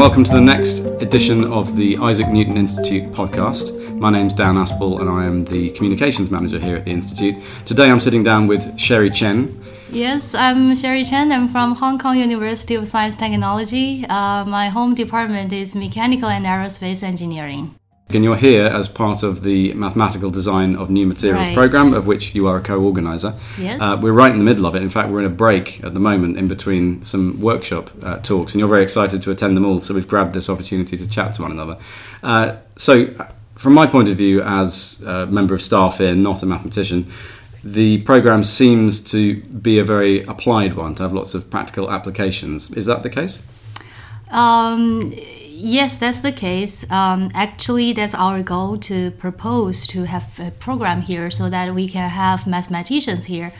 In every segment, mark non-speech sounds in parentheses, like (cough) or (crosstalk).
Welcome to the next edition of the Isaac Newton Institute podcast. My name's Dan Aspel, and I am the communications manager here at the Institute. Today I'm sitting down with Sherry Chen. Yes, I'm Sherry Chen. I'm from Hong Kong University of Science Technology. Uh, my home department is Mechanical and Aerospace Engineering. And you're here as part of the Mathematical Design of New Materials Right. program, of which you are a co organizer. Yes. Uh, we're right in the middle of it. In fact, we're in a break at the moment in between some workshop uh, talks, and you're very excited to attend them all, so we've grabbed this opportunity to chat to one another. Uh, so, uh, from my point of view, as a member of staff here, not a mathematician, the program seems to be a very applied one, to have lots of practical applications. Is that the case? Um, yes, that's the case. Um, actually, that's our goal to propose to have a program here so that we can have mathematicians here.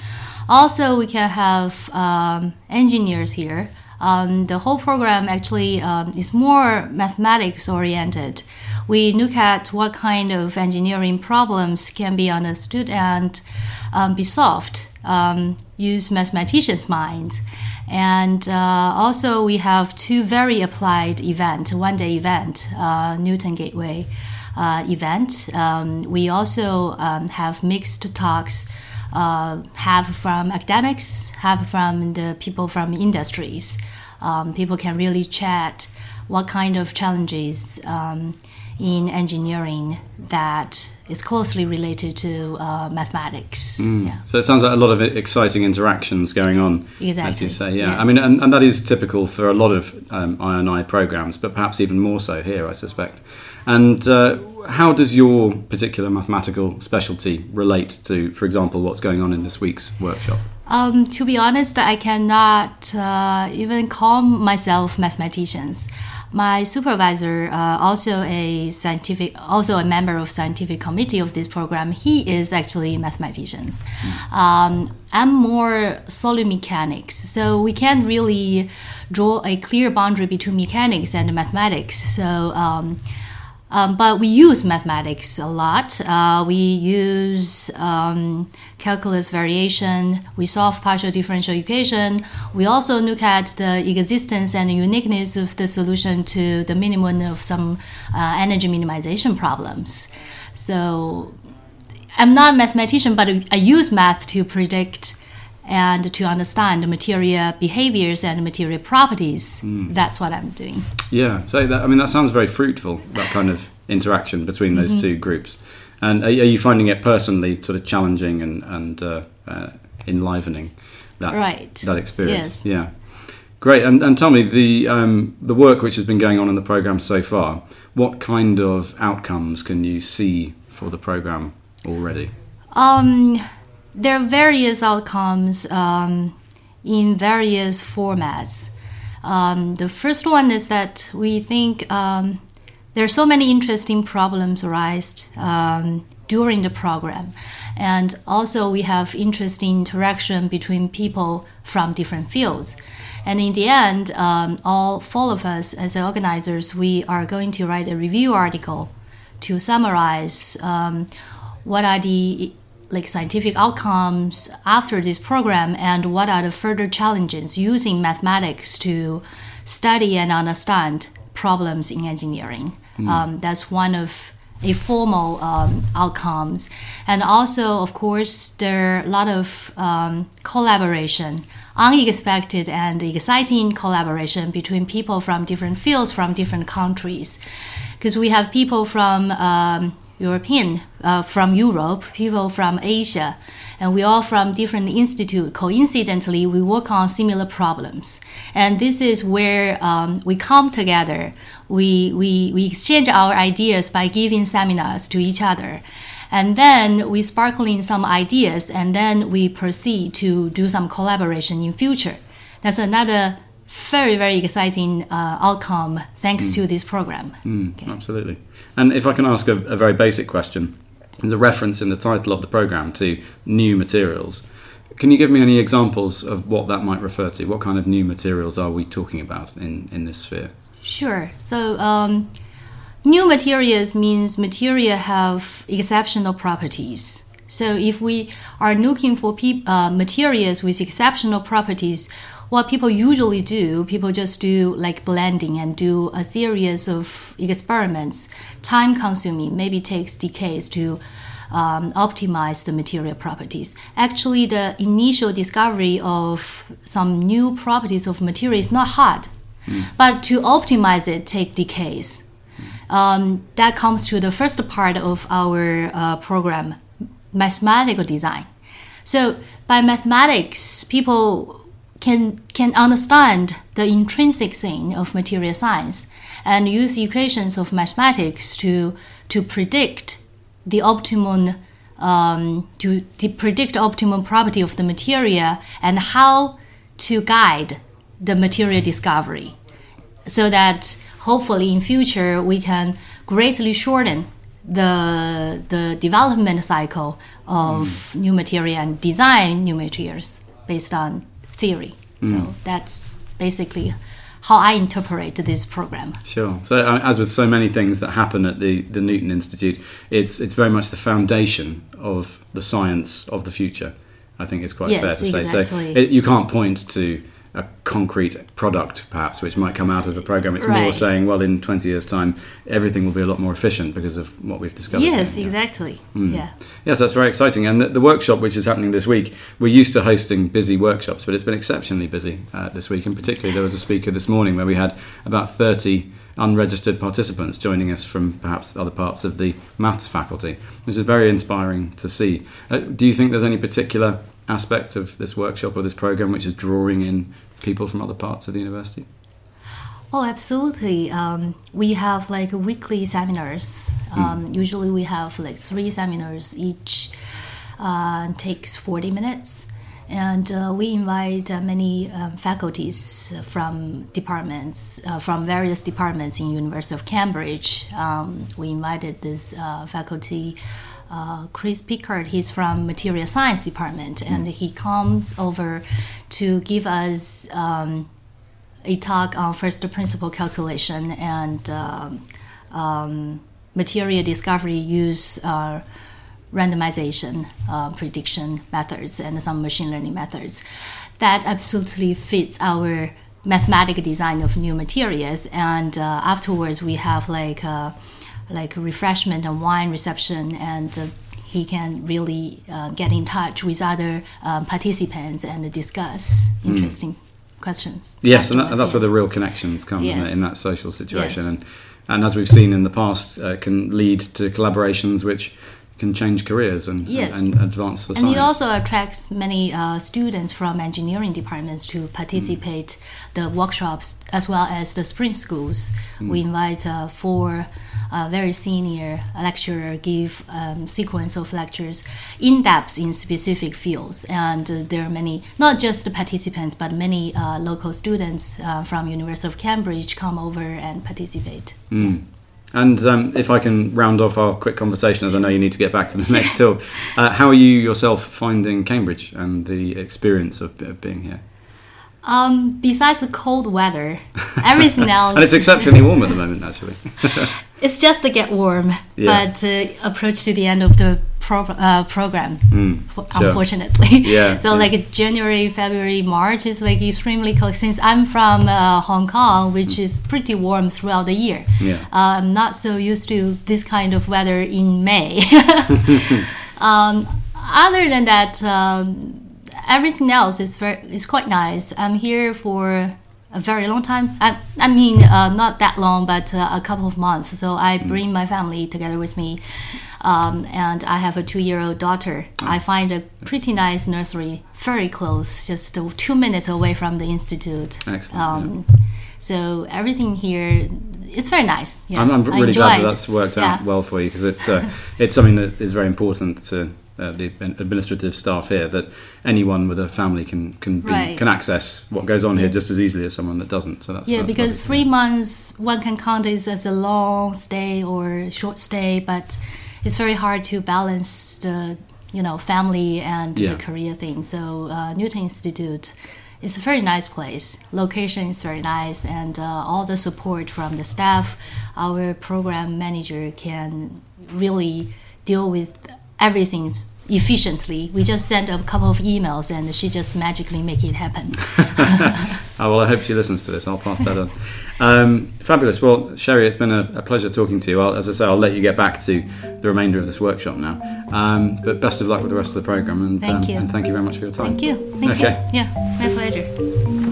Also, we can have um, engineers here. Um, the whole program actually um, is more mathematics oriented. We look at what kind of engineering problems can be understood and um, be solved. Um, use mathematicians' minds. And uh, also, we have two very applied event, one day event, uh, Newton Gateway uh, event. Um, we also um, have mixed talks, uh, have from academics, have from the people from industries. Um, people can really chat what kind of challenges um, in engineering that is closely related to uh, mathematics. Yeah. So it sounds like a lot of exciting interactions going on, as you say. Yeah, yes. I mean, and, and that is typical for a lot of um, INI programs, but perhaps even more so here, I suspect. And uh, how does your particular mathematical specialty relate to, for example, what's going on in this week's workshop? Um, to be honest, I cannot uh, even call myself mathematicians. My supervisor, uh, also a scientific, also a member of scientific committee of this program, he is actually mathematicians. Um, I'm more solid mechanics, so we can't really draw a clear boundary between mechanics and mathematics. So. Um, um, but we use mathematics a lot. Uh, we use um, calculus variation. We solve partial differential equation. We also look at the existence and uniqueness of the solution to the minimum of some uh, energy minimization problems. So I'm not a mathematician, but I use math to predict and to understand the material behaviors and material properties. That's what I'm doing. Yeah, so that, I mean, that sounds very fruitful, that kind of interaction between those Mm-hmm. two groups. And are, are you finding it personally sort of challenging and, and uh, uh, enlivening that, Right. that experience? Yes. Yeah. Great. And, and tell me, the, um, the work which has been going on in the program so far, what kind of outcomes can you see for the program already? Um, there are various outcomes um, in various formats. Um, the first one is that we think um, there are so many interesting problems arise um, during the program, and also we have interesting interaction between people from different fields. And in the end, um, all four of us as organizers, we are going to write a review article to summarize um, what are the like scientific outcomes after this program and what are the further challenges using mathematics to study and understand problems in engineering. Um, that's one of a formal um, outcomes. And also of course there are a lot of um, collaboration unexpected and exciting collaboration between people from different fields from different countries. Because we have people from um, European, uh, from Europe, people from Asia, and we all from different institute. Coincidentally, we work on similar problems, and this is where um, we come together. We, we we exchange our ideas by giving seminars to each other, and then we sparkle in some ideas, and then we proceed to do some collaboration in future. That's another very very exciting uh, outcome thanks to this program. Okay. Absolutely. And if I can ask a, a very basic question, there's a reference in the title of the program to new materials. Can you give me any examples of what that might refer to? What kind of new materials are we talking about in, in this sphere? Sure. So, um, new materials means material have exceptional properties. So if we are looking for uh, materials with exceptional properties, what people usually do, people just do like blending and do a series of experiments, time consuming, maybe takes decades to um, optimize the material properties. Actually, the initial discovery of some new properties of material is not hard, mm. but to optimize it take decades. Um, that comes to the first part of our uh, program, mathematical design. So by mathematics, people can can understand the intrinsic thing of material science and use equations of mathematics to to predict the optimum um, to predict optimum property of the material and how to guide the material discovery so that hopefully in future we can greatly shorten the the development cycle of mm. new material and design new materials based on theory. Mm. So that's basically how I interpret this program. Sure. So, uh, as with so many things that happen at the, the Newton Institute, it's it's very much the foundation of the science of the future. I think it's quite yes, fair to exactly. say. So, it, you can't point to a concrete product, perhaps, which might come out of the program. It's right. more saying, well, in 20 years' time, everything will be a lot more efficient because of what we've discovered. Yes, here. exactly. Mm. Yeah. Yes, that's very exciting. And the, the, workshop, which is happening this week, we're used to hosting busy workshops, but it's been exceptionally busy uh, this week. And particularly, there was a speaker this morning where we had about 30 unregistered participants joining us from perhaps other parts of the maths faculty, which is very inspiring to see. Uh, do you think there's any particular aspect of this workshop or this program which is drawing in people from other parts of the university? Oh, absolutely. Um, we have like weekly seminars. Hmm. Um, mm. Usually we have like three seminars, each uh, takes 40 minutes. And uh, we invite uh, many um, faculties from departments, uh, from various departments in University of Cambridge. Um, we invited this uh, faculty uh, Chris Pickard. He's from Material Science Department, and mm. he comes over to give us um, a talk on first principle calculation and um, um, material discovery use uh, randomization uh, prediction methods and some machine learning methods. That absolutely fits our mathematical design of new materials. And uh, afterwards, we have like uh, like refreshment and wine reception and uh, he can really uh, get in touch with other um, participants and discuss hmm. interesting mm. questions. Yes, and, that, and, that's yes. where the real connections come yes. in that social situation. Yes. And and as we've seen in the past, uh, can lead to collaborations which can change careers and, yes. and, and, advance the and science. it also attracts many uh, students from engineering departments to participate mm. the workshops as well as the spring schools. Mm. We invite uh, four uh, very senior lecturer give um, sequence of lectures in depth in specific fields, and uh, there are many not just the participants but many uh, local students uh, from University of Cambridge come over and participate. Mm. Yeah. And um, if I can round off our quick conversation, as I know you need to get back to the (laughs) next talk, uh, how are you yourself finding Cambridge and the experience of, of being here? Um, besides the cold weather, everything (laughs) else. and it's exceptionally warm at the moment, actually. (laughs) it's just to get warm, yeah. but uh, approach to the end of the pro- uh, program, mm, unfortunately. Sure. (laughs) Yeah. so yeah. like January, February, March is like extremely cold. Since I'm from uh, Hong Kong, which mm. is pretty warm throughout the year, yeah. I'm not so used to this kind of weather in May. (laughs) (laughs) um, other than that. Um, everything else is very is quite nice. I'm here for a very long time. I, I mean, uh, not that long, but uh, a couple of months. So I mm. bring my family together with me, um, and I have a two-year-old daughter. Oh. I find a pretty nice nursery, very close, just two minutes away from the institute. Excellent. Um, yeah. So everything here it's very nice. Yeah, I'm, I'm really glad that that's worked out yeah. well for you because it's uh, it's something that is very important to uh, the administrative staff here that anyone with a family can can be, right. can access what goes on here just as easily as someone that doesn't. So that's yeah, that's because three months one can count it as a long stay or short stay, but it's very hard to balance the you know family and yeah. the career thing. So uh, Newton Institute. is a very nice place. Location is very nice, and uh, all the support from the staff, our program manager can really deal with everything efficiently. We just send a couple of emails and she just magically make it happen. oh, (laughs) well, I hope she listens to this. I'll pass that on. Um, fabulous. Well, Sherry, it's been a, a pleasure talking to you. I'll, as I say, I'll let you get back to the remainder of this workshop now. Um, but best of luck with the rest of the program, and Thank um, you. and thank you very much for your time. Thank you. Thank Okay. you. Yeah, my pleasure.